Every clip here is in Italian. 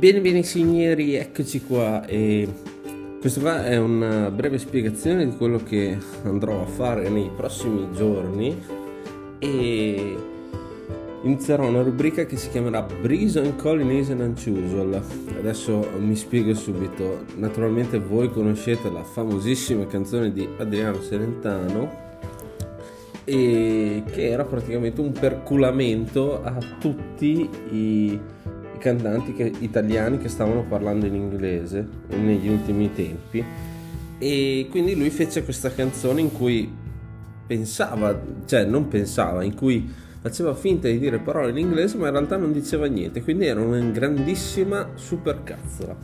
Bene, bene signori, eccoci qua. E questa qua è una breve spiegazione di quello che andrò a fare nei prossimi giorni. E inizierò una rubrica che si chiamerà Breeze and Collinese and Unusual. Adesso mi spiego subito, naturalmente voi conoscete la famosissima canzone di Adriano Celentano e che era praticamente un perculamento a tutti i cantanti che, italiani che stavano parlando in inglese negli ultimi tempi e quindi lui fece questa canzone in cui pensava, cioè non pensava, in cui faceva finta di dire parole in inglese ma in realtà non diceva niente, quindi era una grandissima super cazzola.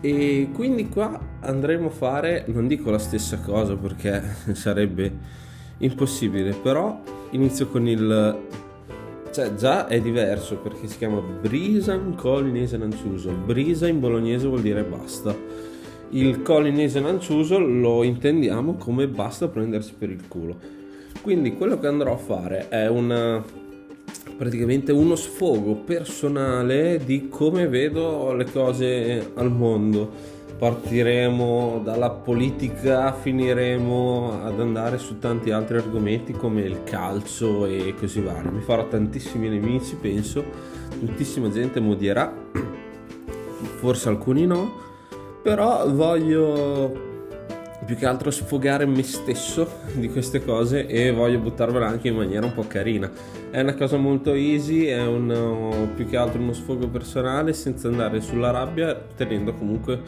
E quindi qua andremo a fare, non dico la stessa cosa perché sarebbe impossibile, però inizio con il cioè già è diverso perché si chiama Brisan Colinese Nanciuso. Brisa in bolognese vuol dire basta. Il Colinese Nanciuso lo intendiamo come basta prendersi per il culo. Quindi quello che andrò a fare è una, praticamente uno sfogo personale di come vedo le cose al mondo partiremo dalla politica, finiremo ad andare su tanti altri argomenti come il calcio e così vario. Mi farò tantissimi nemici, penso, tantissima gente mi forse alcuni no, però voglio più che altro sfogare me stesso di queste cose e voglio buttarvela anche in maniera un po' carina. È una cosa molto easy, è un, più che altro uno sfogo personale senza andare sulla rabbia, tenendo comunque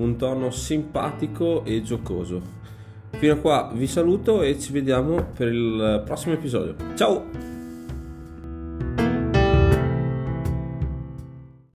un tono simpatico e giocoso. Fino a qua vi saluto e ci vediamo per il prossimo episodio. Ciao!